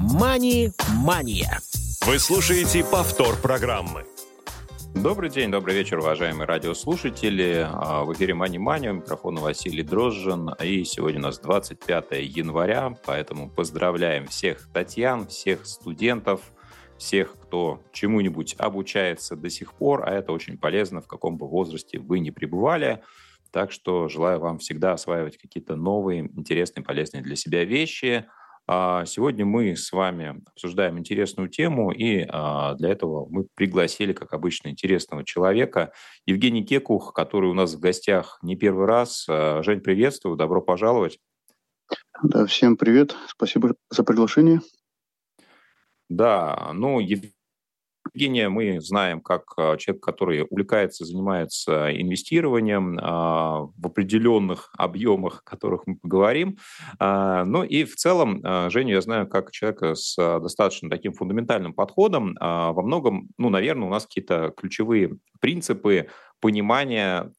«Мани-мания». Вы слушаете повтор программы. Добрый день, добрый вечер, уважаемые радиослушатели. А, в эфире Мани Мани, у микрофона Василий Дрожжин. И сегодня у нас 25 января, поэтому поздравляем всех Татьян, всех студентов, всех, кто чему-нибудь обучается до сих пор, а это очень полезно, в каком бы возрасте вы ни пребывали. Так что желаю вам всегда осваивать какие-то новые, интересные, полезные для себя вещи – сегодня мы с вами обсуждаем интересную тему, и а, для этого мы пригласили, как обычно, интересного человека, Евгений Кекух, который у нас в гостях не первый раз. А, Жень, приветствую, добро пожаловать. Да, всем привет, спасибо за приглашение. Да, ну, Евгений Евгения мы знаем как а, человек, который увлекается, занимается инвестированием а, в определенных объемах, о которых мы поговорим. А, ну и в целом Женю я знаю как человека с достаточно таким фундаментальным подходом. Во многом, ну, наверное, у нас какие-то ключевые принципы понимания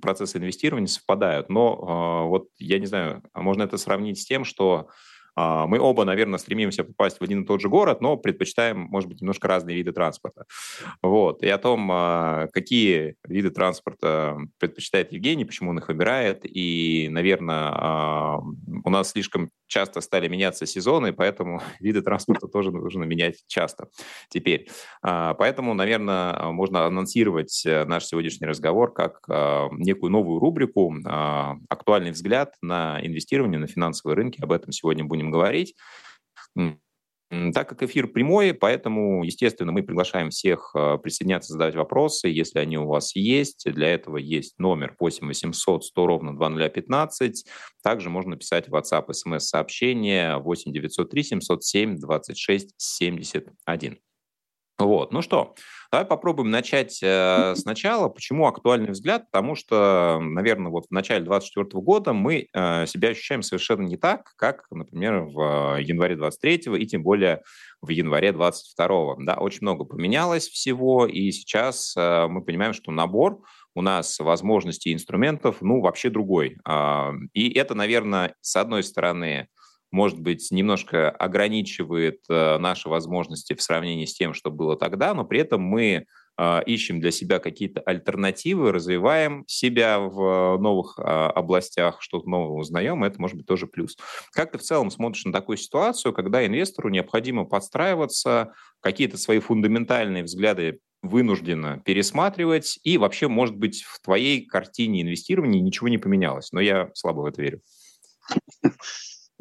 процесса инвестирования совпадают. Но вот я не знаю, можно это сравнить с тем, что мы оба, наверное, стремимся попасть в один и тот же город, но предпочитаем, может быть, немножко разные виды транспорта. Вот. И о том, а, какие виды транспорта предпочитает Евгений, почему он их выбирает. И, наверное, а, у нас слишком часто стали меняться сезоны, поэтому виды транспорта тоже нужно менять часто теперь. Поэтому, наверное, можно анонсировать э, наш сегодняшний разговор как некую новую рубрику «Актуальный взгляд на инвестирование на финансовые рынки». Об этом сегодня будем будем говорить. Так как эфир прямой, поэтому, естественно, мы приглашаем всех э, присоединяться, задавать вопросы, если они у вас есть. Для этого есть номер 8 800 100 ровно 2015. Также можно писать в WhatsApp смс-сообщение 8 903 707 26 71. Вот, ну что, давай попробуем начать э, сначала. Почему актуальный взгляд? Потому что, наверное, вот в начале 2024 года мы э, себя ощущаем совершенно не так, как, например, в январе 23 и тем более в январе 22 Да, очень много поменялось всего, и сейчас э, мы понимаем, что набор у нас возможностей и инструментов, ну, вообще другой. Э, и это, наверное, с одной стороны, может быть, немножко ограничивает э, наши возможности в сравнении с тем, что было тогда, но при этом мы э, ищем для себя какие-то альтернативы, развиваем себя в новых а, областях, что-то новое узнаем, это может быть тоже плюс. Как ты в целом смотришь на такую ситуацию, когда инвестору необходимо подстраиваться, какие-то свои фундаментальные взгляды вынужденно пересматривать, и вообще, может быть, в твоей картине инвестирования ничего не поменялось, но я слабо в это верю.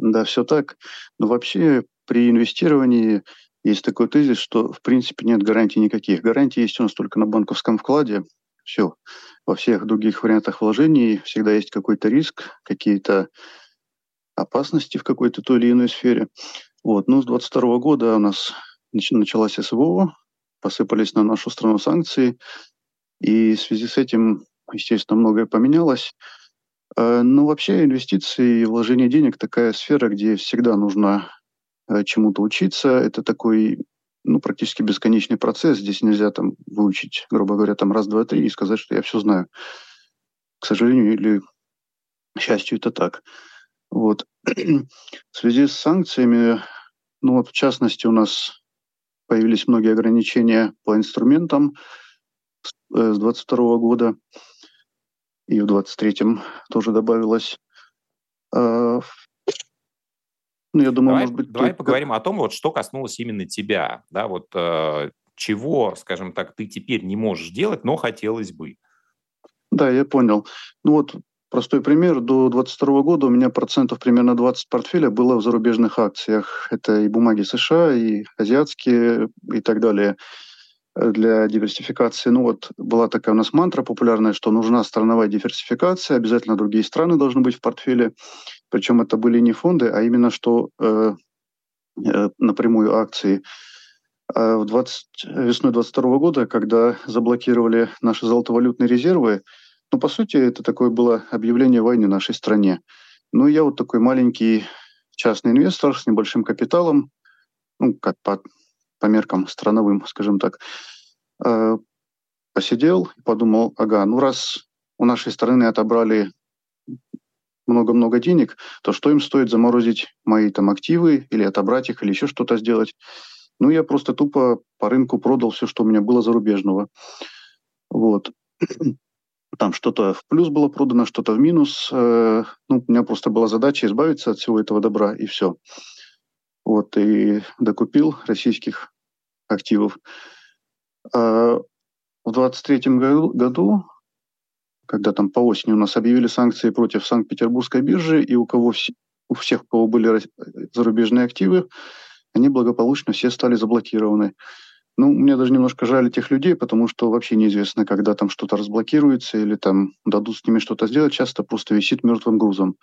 Да, все так. Но вообще при инвестировании есть такой тезис, что в принципе нет гарантий никаких. Гарантии есть у нас только на банковском вкладе. Все. Во всех других вариантах вложений всегда есть какой-то риск, какие-то опасности в какой-то той или иной сфере. Вот. Но с 2022 года у нас началась СВО, посыпались на нашу страну санкции, и в связи с этим, естественно, многое поменялось. Э, ну, вообще инвестиции и вложение денег такая сфера, где всегда нужно э, чему-то учиться. Это такой ну, практически бесконечный процесс. Здесь нельзя там выучить, грубо говоря, там раз, два, три и сказать, что я все знаю. К сожалению или к счастью, это так. Вот. В связи с санкциями, ну вот в частности у нас появились многие ограничения по инструментам с 2022 э, года и в 23-м тоже добавилось. А, ну, я думаю, давай, может быть... Давай поговорим о том, вот, что коснулось именно тебя. Да, вот, э, чего, скажем так, ты теперь не можешь делать, но хотелось бы. Да, я понял. Ну вот простой пример. До 2022 года у меня процентов примерно 20 портфеля было в зарубежных акциях. Это и бумаги США, и азиатские, и так далее для диверсификации. Ну вот была такая у нас мантра популярная, что нужна страновая диверсификация, обязательно другие страны должны быть в портфеле. Причем это были не фонды, а именно что э, э, напрямую акции. А в 20, весной 22 года, когда заблокировали наши золотовалютные резервы, ну, по сути, это такое было объявление войны нашей стране. Ну, я вот такой маленький частный инвестор с небольшим капиталом, ну, как по по меркам страновым, скажем так, э, посидел и подумал, ага, ну раз у нашей страны отобрали много-много денег, то что им стоит заморозить мои там активы или отобрать их, или еще что-то сделать? Ну, я просто тупо по рынку продал все, что у меня было зарубежного. Вот. Там что-то в плюс было продано, что-то в минус. Э, ну, у меня просто была задача избавиться от всего этого добра, и все. Вот, и докупил российских активов. А в 23 году, когда там по осени у нас объявили санкции против Санкт-Петербургской биржи, и у кого у всех, у кого были зарубежные активы, они благополучно все стали заблокированы. Ну, мне даже немножко жаль этих людей, потому что вообще неизвестно, когда там что-то разблокируется или там дадут с ними что-то сделать, часто просто висит мертвым грузом.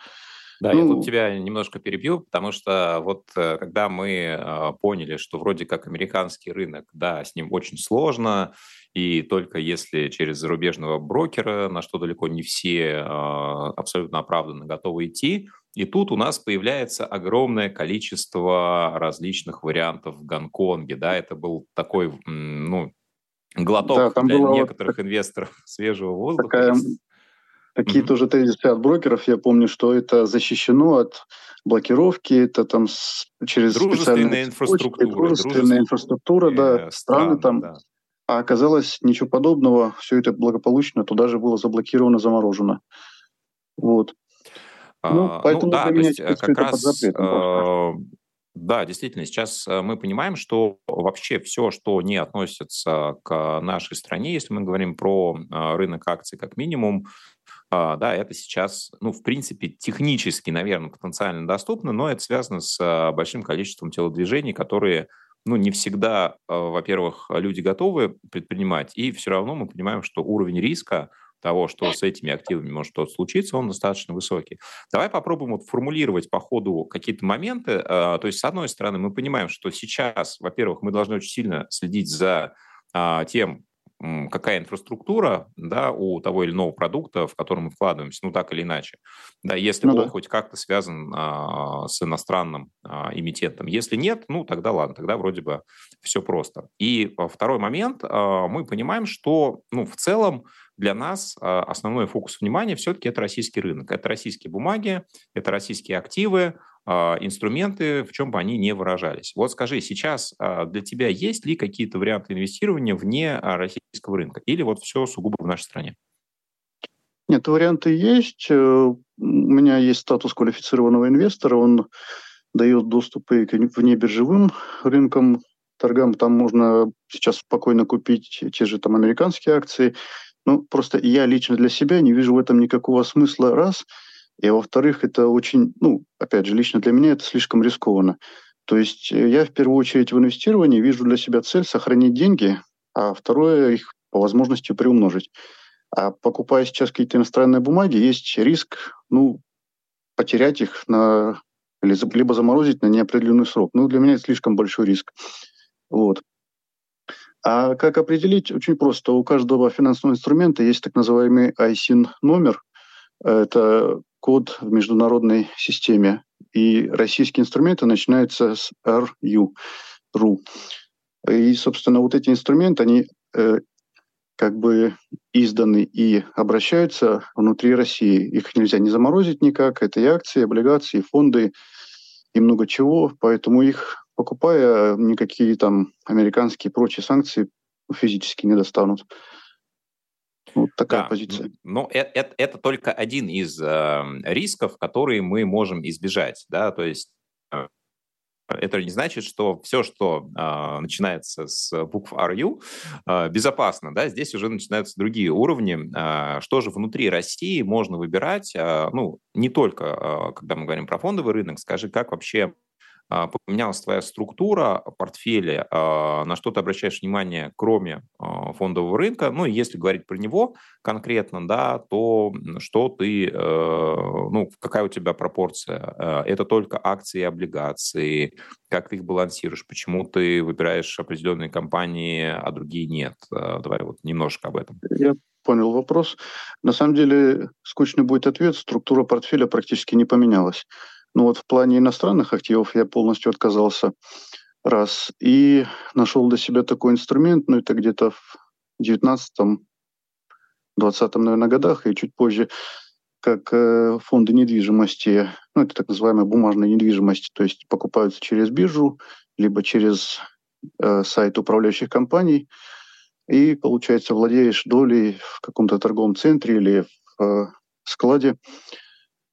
Да, ну, я тут тебя немножко перебью, потому что вот э, когда мы э, поняли, что вроде как американский рынок, да, с ним очень сложно, и только если через зарубежного брокера, на что далеко не все э, абсолютно оправданно готовы идти, и тут у нас появляется огромное количество различных вариантов в Гонконге, да, это был такой, ну, глоток да, для некоторых вот инвесторов свежего воздуха. Такая Такие mm-hmm. тоже тезисы от брокеров. Я помню, что это защищено от блокировки, это там с, через дружественная инфраструктура, дружественная инфраструктура, да, страны там. Да. А оказалось ничего подобного, все это благополучно туда же было заблокировано, заморожено. Вот. А, ну, поэтому ну, да, то есть э, как раз, запретом, э, да, действительно, сейчас э, мы понимаем, что вообще все, что не относится к нашей стране, если мы говорим про э, рынок акций как минимум, да, это сейчас, ну, в принципе, технически, наверное, потенциально доступно, но это связано с а, большим количеством телодвижений, которые, ну, не всегда, а, во-первых, люди готовы предпринимать, и все равно мы понимаем, что уровень риска того, что с этими активами может что-то случиться, он достаточно высокий. Давай попробуем вот формулировать по ходу какие-то моменты. То есть, с одной стороны, мы понимаем, что сейчас, во-первых, мы должны очень сильно следить за тем, какая инфраструктура да, у того или иного продукта, в который мы вкладываемся, ну так или иначе. Да, если ну, он да. хоть как-то связан а, с иностранным а, эмитентом. Если нет, ну тогда ладно, тогда вроде бы все просто. И а, второй момент, а, мы понимаем, что ну, в целом для нас а, основной фокус внимания все-таки это российский рынок. Это российские бумаги, это российские активы, инструменты, в чем бы они не выражались. Вот скажи, сейчас а, для тебя есть ли какие-то варианты инвестирования вне а, российского рынка? Или вот все сугубо в нашей стране? Нет, варианты есть. Э, у меня есть статус квалифицированного инвестора. Он дает доступ и к внебиржевым рынкам, торгам. Там можно сейчас спокойно купить те же там американские акции. Ну, просто я лично для себя не вижу в этом никакого смысла. Раз – и во-вторых, это очень, ну, опять же, лично для меня это слишком рискованно. То есть э, я в первую очередь в инвестировании вижу для себя цель сохранить деньги, а второе их по возможности приумножить. А покупая сейчас какие-то иностранные бумаги, есть риск, ну, потерять их на либо заморозить на неопределенный срок. Ну, для меня это слишком большой риск. Вот. А как определить? Очень просто. У каждого финансового инструмента есть так называемый ISIN номер. Это код в международной системе. И российские инструменты начинаются с RU. И, собственно, вот эти инструменты, они э, как бы изданы и обращаются внутри России. Их нельзя не заморозить никак. Это и акции, и облигации, и фонды, и много чего. Поэтому их, покупая, никакие там американские и прочие санкции физически не достанут. Вот такая да, позиция. Но это, это, это только один из э, рисков, которые мы можем избежать. Да? То есть э, это не значит, что все, что э, начинается с букв RU, э, безопасно. Да? Здесь уже начинаются другие уровни. Э, что же внутри России можно выбирать? Э, ну, не только, э, когда мы говорим про фондовый рынок, скажи, как вообще поменялась твоя структура портфеля, а, на что ты обращаешь внимание, кроме а, фондового рынка, ну, и если говорить про него конкретно, да, то что ты, э, ну, какая у тебя пропорция? Это только акции и облигации, как ты их балансируешь, почему ты выбираешь определенные компании, а другие нет? Давай вот немножко об этом. Я понял вопрос. На самом деле, скучный будет ответ, структура портфеля практически не поменялась. Ну вот в плане иностранных активов я полностью отказался раз. И нашел для себя такой инструмент, ну это где-то в 19 20 наверное, годах и чуть позже. как э, фонды недвижимости, ну, это так называемая бумажная недвижимость, то есть покупаются через биржу, либо через э, сайт управляющих компаний, и, получается, владеешь долей в каком-то торговом центре или в э, складе.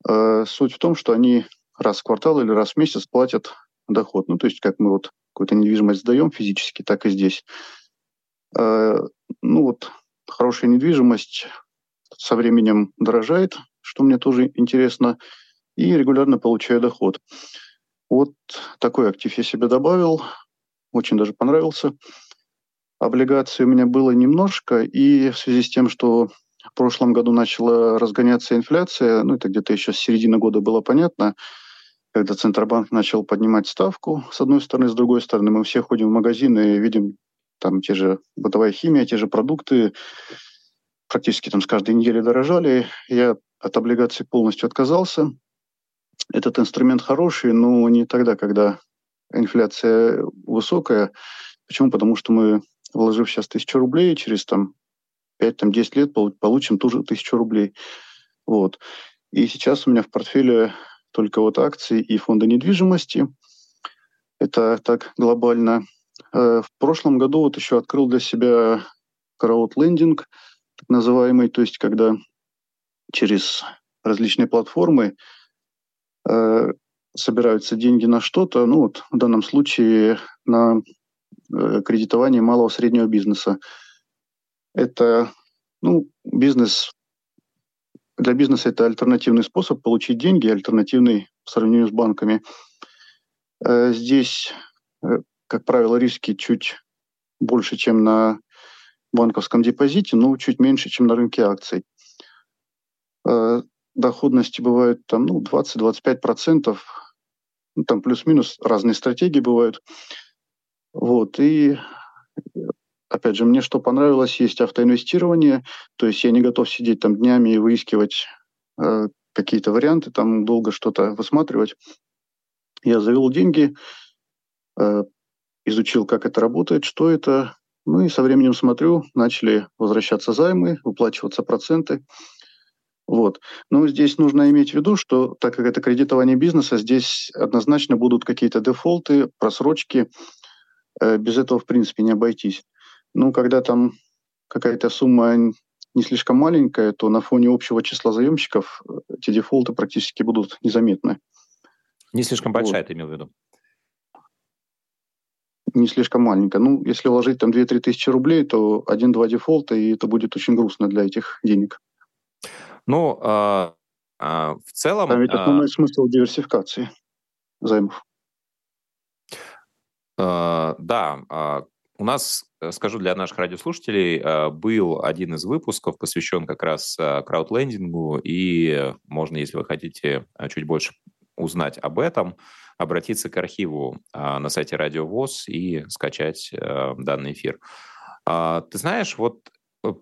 Э, суть в том, что они раз в квартал или раз в месяц платят доход. Ну, то есть как мы вот какую-то недвижимость сдаем физически, так и здесь. Э, ну вот хорошая недвижимость со временем дорожает, что мне тоже интересно, и регулярно получаю доход. Вот такой актив я себе добавил, очень даже понравился. Облигаций у меня было немножко, и в связи с тем, что в прошлом году начала разгоняться инфляция, ну это где-то еще с середины года было понятно, когда Центробанк начал поднимать ставку, с одной стороны, с другой стороны, мы все ходим в магазины и видим там те же бытовая химия, те же продукты, практически там с каждой недели дорожали. Я от облигаций полностью отказался. Этот инструмент хороший, но не тогда, когда инфляция высокая. Почему? Потому что мы, вложив сейчас тысячу рублей, через там 5-10 лет получим ту же тысячу рублей. Вот. И сейчас у меня в портфеле только вот акции и фонды недвижимости. Это так глобально. Э, в прошлом году вот еще открыл для себя краудлендинг, так называемый, то есть когда через различные платформы э, собираются деньги на что-то, ну вот в данном случае на э, кредитование малого среднего бизнеса. Это ну, бизнес для бизнеса это альтернативный способ получить деньги, альтернативный по сравнению с банками. Э, здесь, э, как правило, риски чуть больше, чем на банковском депозите, но чуть меньше, чем на рынке акций. Э, доходности бывают там ну, 20-25%, ну, там плюс-минус разные стратегии бывают. Вот, и опять же, мне что понравилось, есть автоинвестирование, то есть я не готов сидеть там днями и выискивать э, какие-то варианты, там долго что-то высматривать. Я завел деньги, э, изучил, как это работает, что это, ну и со временем смотрю, начали возвращаться займы, выплачиваться проценты. Вот. Но здесь нужно иметь в виду, что так как это кредитование бизнеса, здесь однозначно будут какие-то дефолты, просрочки. Э, без этого, в принципе, не обойтись. Ну, когда там какая-то сумма не слишком маленькая, то на фоне общего числа заемщиков э, эти дефолты практически будут незаметны. Не слишком большая, вот. ты имел в виду? Не слишком маленькая. Ну, если вложить там 2-3 тысячи рублей, то один-два дефолта, и это будет очень грустно для этих денег. Ну, а, а, в целом... Там ведь основной а... смысл диверсификации займов. А, да, а, у нас, скажу для наших радиослушателей, э, был один из выпусков, посвящен как раз э, краудлендингу, и можно, если вы хотите чуть больше узнать об этом, обратиться к архиву на сайте Радио ВОЗ и скачать данный эфир. А, ты знаешь, вот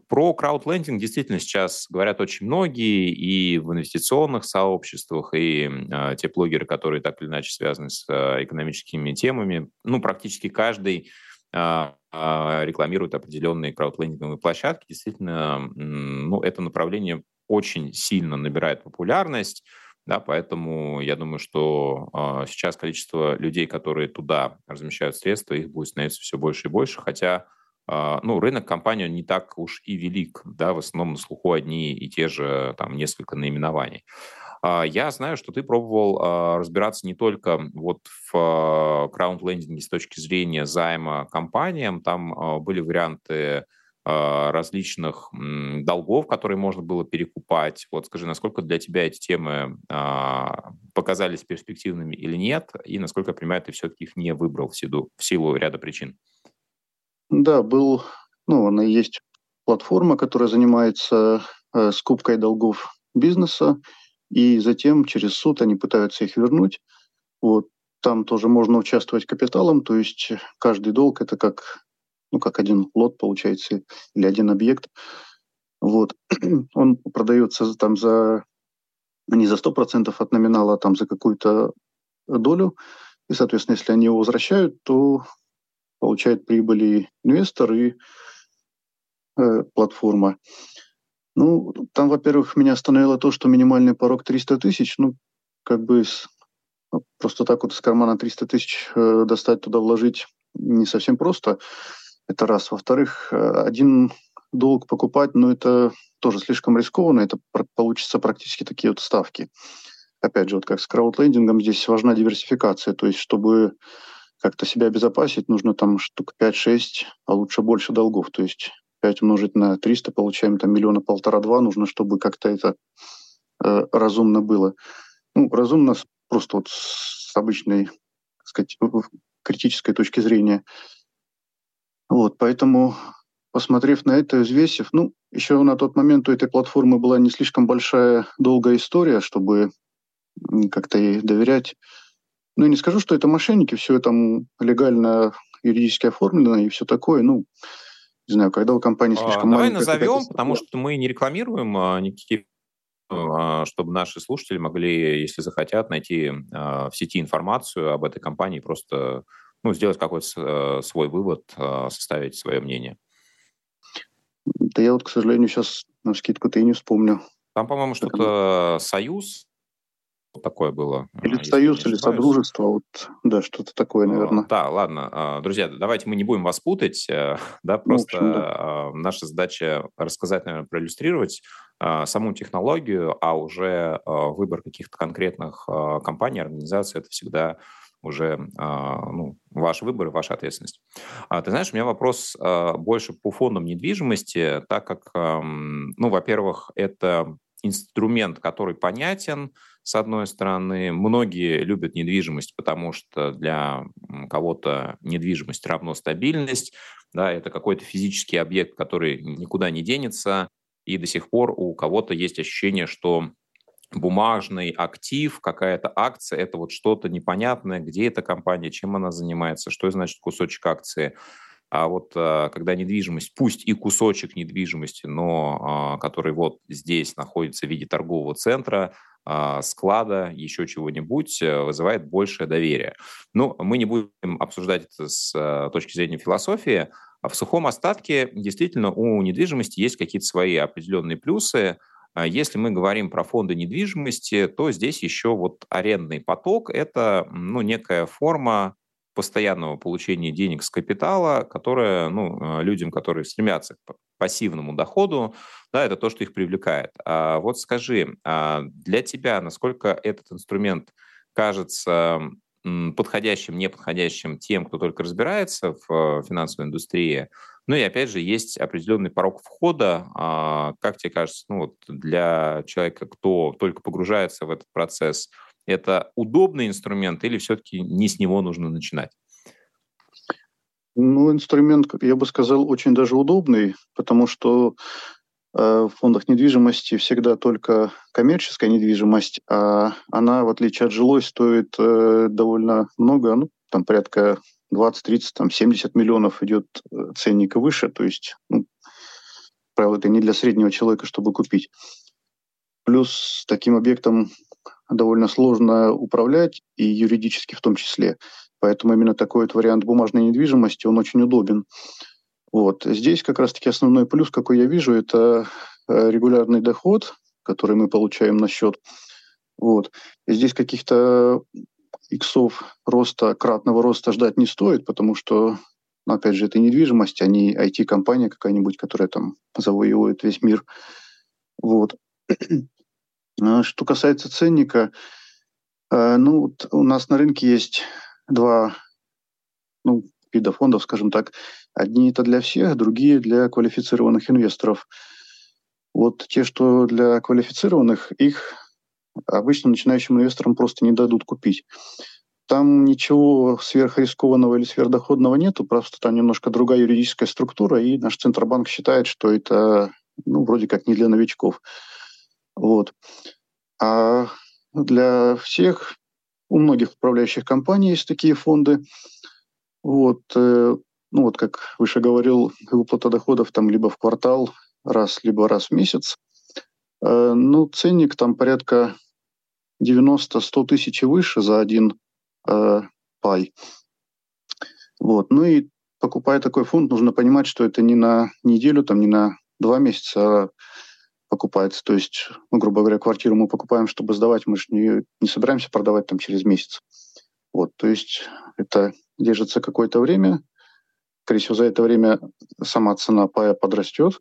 про краудлендинг действительно сейчас говорят очень многие и в инвестиционных сообществах, и те блогеры, которые так или иначе связаны с экономическими темами. Ну, практически каждый а, рекламируют определенные краудлендинговые площадки. Действительно, ну, это направление очень сильно набирает популярность, да, поэтому я думаю, что э, сейчас количество людей, которые туда размещают средства, их будет становиться все больше и больше, хотя э, ну, рынок компании не так уж и велик, да, в основном на слуху одни и те же там несколько наименований. А, я знаю, что ты пробовал а, разбираться не только вот в а, краунд-лендинге с точки зрения займа компаниям, там были варианты различных долгов, которые можно было перекупать. Вот скажи, насколько для тебя эти темы показались перспективными или нет, и насколько, я понимаю, ты все-таки их не выбрал в силу, в силу ряда причин? Да, был, ну, она есть платформа, которая занимается э, скупкой долгов бизнеса, и затем через суд они пытаются их вернуть. Вот. Там тоже можно участвовать капиталом, то есть каждый долг это как, ну, как один лот получается, или один объект. Вот. Он продается там за не за 100% от номинала, а там за какую-то долю. И, соответственно, если они его возвращают, то получает прибыли инвестор и э, платформа. Ну, там, во-первых, меня остановило то, что минимальный порог 300 тысяч. Ну, как бы ну, просто так вот из кармана 300 тысяч э, достать туда, вложить не совсем просто. Это раз. Во-вторых, э, один долг покупать, ну, это тоже слишком рискованно. Это получится практически такие вот ставки. Опять же, вот как с краудлендингом, здесь важна диверсификация. То есть, чтобы как-то себя обезопасить, нужно там штук 5-6, а лучше больше долгов. То есть 5 умножить на 300, получаем там миллиона полтора-два. Нужно, чтобы как-то это э, разумно было. Ну, разумно просто вот с обычной, так сказать, критической точки зрения. Вот, поэтому, посмотрев на это, взвесив, ну, еще на тот момент у этой платформы была не слишком большая, долгая история, чтобы как-то ей доверять. Ну, не скажу, что это мошенники, все там легально юридически оформлено и все такое. Ну, не знаю, когда у компании а, слишком а, Давай назовем, потому что мы не рекламируем а, никакие а, чтобы наши слушатели могли, если захотят, найти а, в сети информацию об этой компании, просто ну, сделать какой-то свой вывод, составить свое мнение. Да я вот, к сожалению, сейчас на скидку-то и не вспомню. Там, по-моему, что-то «Союз», такое было. Или союз, или содружество, вот, да, что-то такое, наверное. Да, ладно. Друзья, давайте мы не будем вас путать, э, да, просто ну, общем, да. наша задача рассказать, наверное, проиллюстрировать саму технологию, а уже выбор каких-то конкретных компаний, организаций, это всегда уже ну, ваш выбор и ваша ответственность. А, ты знаешь, у меня вопрос больше по фондам недвижимости, так как, ну, во-первых, это инструмент, который понятен, с одной стороны. Многие любят недвижимость, потому что для кого-то недвижимость равно стабильность. Да, это какой-то физический объект, который никуда не денется. И до сих пор у кого-то есть ощущение, что бумажный актив, какая-то акция, это вот что-то непонятное, где эта компания, чем она занимается, что значит кусочек акции. А вот а, когда недвижимость, пусть и кусочек недвижимости, но а, который вот здесь находится в виде торгового центра, а, склада, еще чего-нибудь, э, вызывает большее доверие. Ну, мы не будем обсуждать это с точки зрения философии, а в сухом остатке действительно у недвижимости есть какие-то свои определенные плюсы. Если мы говорим про фонды недвижимости, то здесь еще вот арендный поток – это ну, некая форма постоянного получения денег с капитала, которое ну, э, людям, которые стремятся к пассивному доходу, да, это то, что их привлекает. А вот скажи, а для тебя насколько этот инструмент кажется подходящим, неподходящим тем, кто только разбирается в э, финансовой индустрии. Ну и опять же, есть определенный порог входа. А как тебе кажется, ну вот для человека, кто только погружается в этот процесс, это удобный инструмент или все-таки не с него нужно начинать? Ну, инструмент, я бы сказал, очень даже удобный, потому что э, в фондах недвижимости всегда только коммерческая недвижимость, а она, в отличие от жилой, стоит э, довольно много, ну, там порядка 20, 30, там 70 миллионов идет э, ценника выше, то есть, ну, правило, это не для среднего человека, чтобы купить. Плюс таким объектом довольно сложно управлять, и юридически в том числе. Поэтому именно такой вот вариант бумажной недвижимости, он очень удобен. Вот. Здесь как раз-таки основной плюс, какой я вижу, это э, регулярный доход, который мы получаем на счет. Вот. Здесь каких-то иксов роста, кратного роста ждать не стоит, потому что, ну, опять же, это недвижимость, а не IT-компания какая-нибудь, которая там завоевывает весь мир. Вот. А что касается ценника, э, ну, вот у нас на рынке есть два ну, вида фондов, скажем так. Одни это для всех, другие для квалифицированных инвесторов. Вот те, что для квалифицированных, их обычно начинающим инвесторам просто не дадут купить. Там ничего сверхрискованного или сверхдоходного нету, просто там немножко другая юридическая структура, и наш Центробанк считает, что это ну, вроде как не для новичков. Вот. А для всех, у многих управляющих компаний есть такие фонды. Вот, э, ну вот как выше говорил, выплата доходов там либо в квартал раз, либо раз в месяц. Э, ну, ценник там порядка 90-100 тысяч выше за один э, пай. Вот. Ну и покупая такой фонд, нужно понимать, что это не на неделю, там, не на два месяца, а покупается. То есть, ну, грубо говоря, квартиру мы покупаем, чтобы сдавать, мы же не, не собираемся продавать там через месяц. Вот, то есть это держится какое-то время. Скорее всего, за это время сама цена пая подрастет.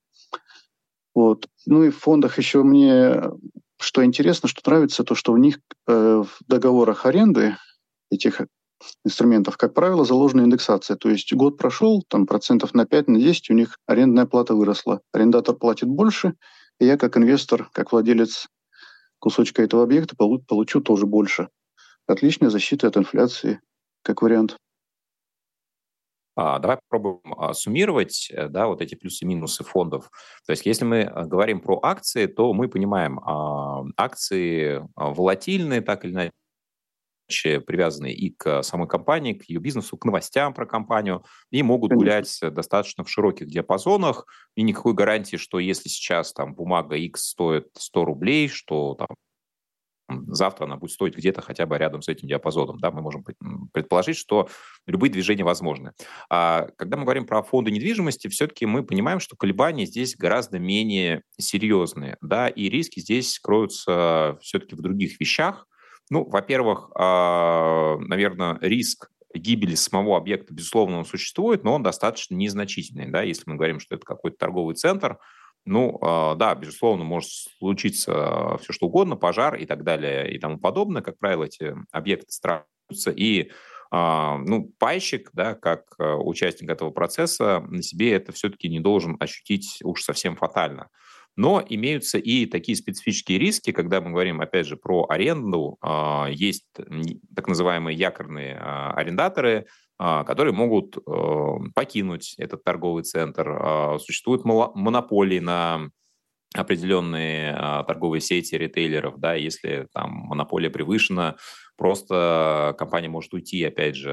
Вот. Ну и в фондах еще мне что интересно, что нравится, то, что у них э, в договорах аренды этих инструментов, как правило, заложена индексация. То есть год прошел, там процентов на 5, на 10 у них арендная плата выросла. Арендатор платит больше, и я как инвестор, как владелец кусочка этого объекта получу тоже больше. Отличная защита от инфляции, как вариант. А, давай попробуем а, суммировать э, да, вот эти плюсы и минусы фондов. То есть если мы э, говорим про акции, то мы понимаем, а, акции волатильные, так или иначе, привязаны и к самой компании, к ее бизнесу, к новостям про компанию, и могут гулять достаточно в широких диапазонах, и никакой гарантии, что если сейчас там бумага X стоит 100 рублей, что там завтра она будет стоить где-то хотя бы рядом с этим диапазоном. Да, мы можем предположить, что любые движения возможны. А когда мы говорим про фонды недвижимости, все-таки мы понимаем, что колебания здесь гораздо менее серьезные, да, и риски здесь кроются все-таки в других вещах. Ну, во-первых, а, наверное, риск гибели самого объекта, безусловно, он существует, но он достаточно незначительный. Да? Если мы говорим, что это какой-то торговый центр, ну, а, да, безусловно, может случиться все что угодно, пожар и так далее и тому подобное. Как правило, эти объекты строятся, и а, ну, пайщик, да, как а, участник этого процесса, на себе это все-таки не должен ощутить уж совсем фатально. Но имеются и такие специфические риски, когда мы говорим, опять же, про аренду. Есть так называемые якорные арендаторы, а, которые могут покинуть этот торговый центр. А, существуют монополии на определенные а, торговые сети ритейлеров, да, если там монополия превышена, просто компания может уйти, опять же,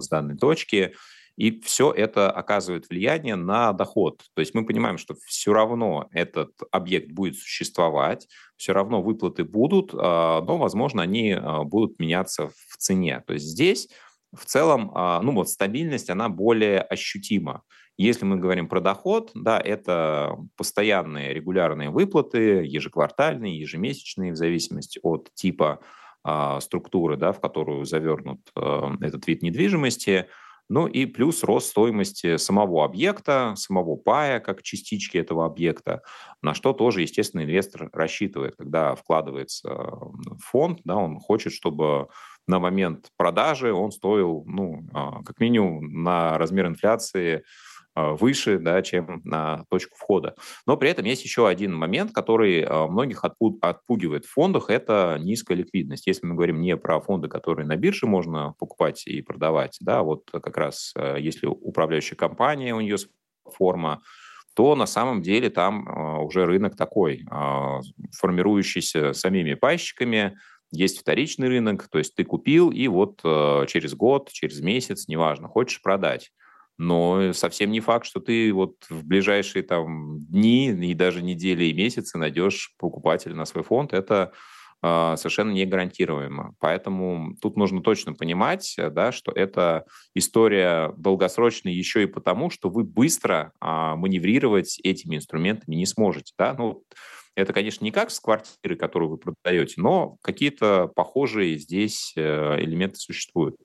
с данной точки, и все это оказывает влияние на доход. То есть мы понимаем, что все равно этот объект будет существовать, все равно выплаты будут, но, возможно, они будут меняться в цене. То есть здесь в целом, а, ну вот стабильность, она более ощутима. Если мы говорим про доход, да, это постоянные регулярные выплаты, ежеквартальные, ежемесячные, в зависимости от типа а, структуры, да, в которую завернут а, этот вид недвижимости. Ну и плюс рост стоимости самого объекта, самого пая, как частички этого объекта, на что тоже, естественно, инвестор рассчитывает, когда вкладывается в фонд, да, он хочет, чтобы на момент продажи он стоил, ну, а, как минимум на размер инфляции выше, да, чем на точку входа. Но при этом есть еще один момент, который а, многих отпугивает в фондах, это низкая ликвидность. Если мы говорим не про фонды, которые на бирже можно покупать и продавать, да, вот как раз если управляющая компания, у нее форма, то на самом деле там уже рынок такой, формирующийся самими пайщиками, есть вторичный рынок, то есть ты купил, и вот э, через год, через месяц, неважно, хочешь продать. Но совсем не факт, что ты вот в ближайшие там дни и даже недели и месяцы найдешь покупателя на свой фонд. Это э, совершенно не гарантируемо. Поэтому тут нужно точно понимать, да, что это история долгосрочная еще и потому, что вы быстро э, маневрировать этими инструментами не сможете. Да? Ну, это, конечно, не как с квартиры, которую вы продаете, но какие-то похожие здесь э, элементы существуют.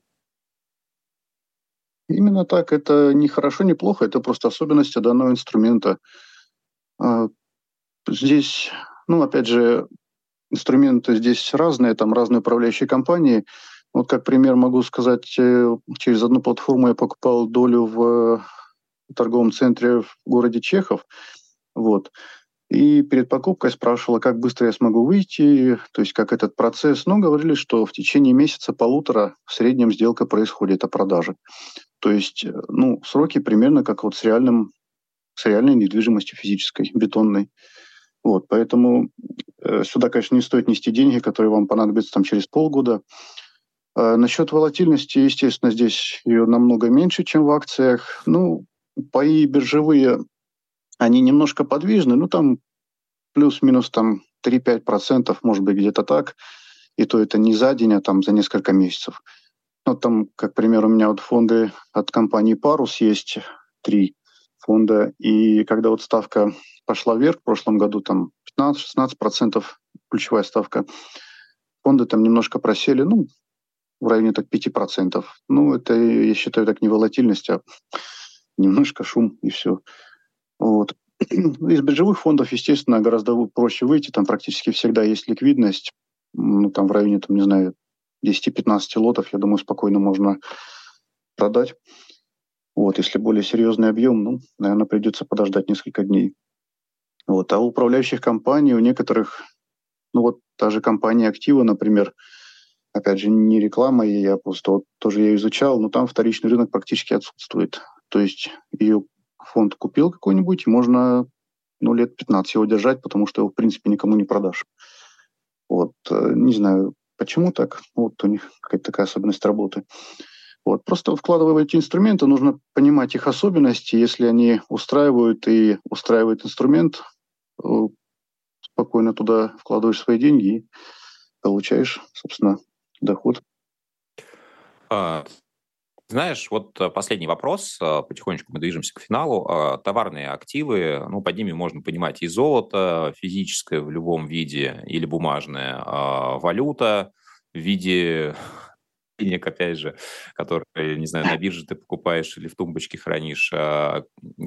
Именно так. Это не хорошо, не плохо, это просто особенности данного инструмента. А, здесь, ну, опять же, инструменты здесь разные, там разные управляющие компании. Вот как пример могу сказать, э, через одну платформу я покупал долю в торговом центре в городе Чехов. Вот. И перед покупкой спрашивала, как быстро я смогу выйти, то есть как этот процесс. Ну, говорили, что в течение месяца-полутора в среднем сделка происходит о продаже. То есть, э, ну, сроки примерно как вот с, реальным, с реальной недвижимостью физической, бетонной. Вот, поэтому э, сюда, конечно, не стоит нести деньги, которые вам понадобятся там через полгода. Э, насчет волатильности, естественно, здесь ее намного меньше, чем в акциях. Ну, паи биржевые они немножко подвижны, ну там плюс-минус там 3-5%, может быть, где-то так. И то это не за день, а там за несколько месяцев. Ну, там, как пример, у меня вот фонды от компании Парус есть, три фонда. И когда вот ставка пошла вверх в прошлом году, там 15-16% ключевая ставка. Фонды там немножко просели, ну, в районе так 5%. Ну, это, я считаю, так не волатильность, а немножко шум и все. Вот. Из биржевых фондов, естественно, гораздо проще выйти. Там практически всегда есть ликвидность. Ну, там в районе, там, не знаю, 10-15 лотов, я думаю, спокойно можно продать. Вот, если более серьезный объем, ну, наверное, придется подождать несколько дней. Вот. А у управляющих компаний, у некоторых, ну вот та же компания Актива, например, опять же, не реклама, я просто вот тоже я изучал, но там вторичный рынок практически отсутствует. То есть ее фонд купил какой-нибудь, и можно ну, лет 15 его держать, потому что его, в принципе, никому не продашь. Вот, э, не знаю, почему так, вот у них какая-то такая особенность работы. Вот, просто вкладывая в эти инструменты, нужно понимать их особенности. Если они устраивают и устраивает инструмент, э, спокойно туда вкладываешь свои деньги и получаешь, собственно, доход. А, знаешь, вот э, последний вопрос. Э, потихонечку мы движемся к финалу. А, товарные активы, ну, под ними можно понимать и золото физическое в любом виде, или бумажное, а, валюта в виде денег, опять же, которые, не знаю, на бирже ты покупаешь или в тумбочке хранишь.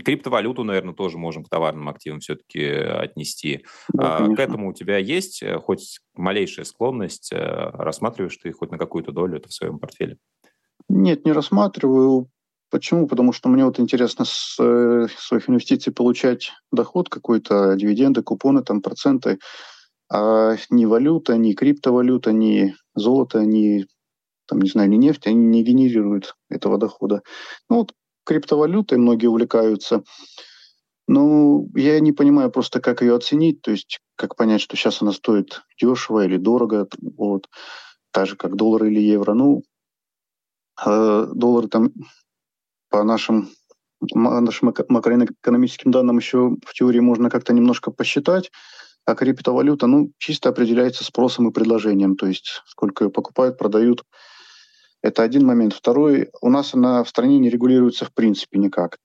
Криптовалюту, наверное, тоже можем к товарным активам все-таки отнести. Да, к этому у тебя есть э, хоть малейшая склонность? Рассматриваешь ты хоть на какую-то долю это в своем портфеле? Нет, не рассматриваю. Почему? Потому что мне вот интересно с э, своих инвестиций получать доход какой-то, дивиденды, купоны, там проценты, а ни валюта, ни криптовалюта, ни золото, ни, там, не знаю, ни нефть, они не генерируют этого дохода. Ну вот криптовалютой многие увлекаются. Ну, я не понимаю просто, как ее оценить, то есть как понять, что сейчас она стоит дешево или дорого, вот, так же, как доллар или евро. Ну, а доллар там по нашим нашим макроэкономическим данным еще в теории можно как-то немножко посчитать, а криптовалюта, ну, чисто определяется спросом и предложением, то есть сколько ее покупают, продают. Это один момент. Второй, у нас она в стране не регулируется в принципе никак.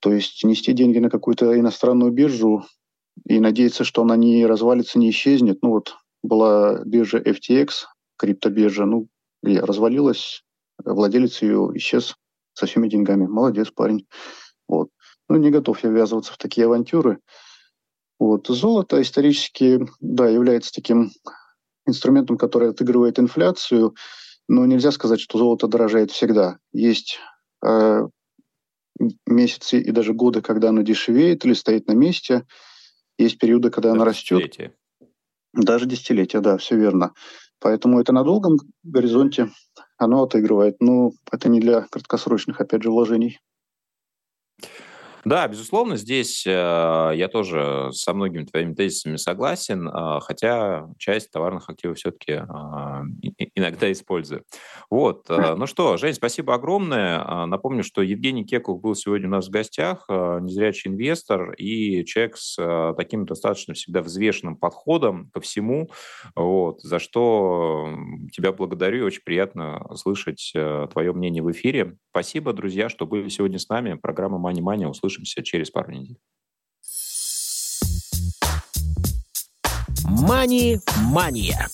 То есть нести деньги на какую-то иностранную биржу и надеяться, что она не развалится, не исчезнет. Ну вот была биржа FTX, криптобиржа, ну, развалилась, владелец ее исчез со всеми деньгами. Молодец парень. Вот. Ну, не готов я ввязываться в такие авантюры. Вот. Золото исторически, да, является таким инструментом, который отыгрывает инфляцию, но нельзя сказать, что золото дорожает всегда. Есть э, месяцы и даже годы, когда оно дешевеет или стоит на месте. Есть периоды, когда даже оно растет. Даже десятилетия, да, все верно. Поэтому это на долгом горизонте оно отыгрывает. Но это не для краткосрочных, опять же, вложений. Да, безусловно, здесь э, я тоже со многими твоими тезисами согласен, э, хотя часть товарных активов все-таки э, иногда использую. Вот, э, ну что, Жень, спасибо огромное. Э, напомню, что Евгений Кекух был сегодня у нас в гостях, незрячий инвестор и человек с таким достаточно всегда взвешенным подходом ко всему, вот, за что тебя благодарю и очень приятно слышать твое мнение в эфире. Спасибо, друзья, что были сегодня с нами. Программа Money Money. Услышимся через пару недель. Мани-мания.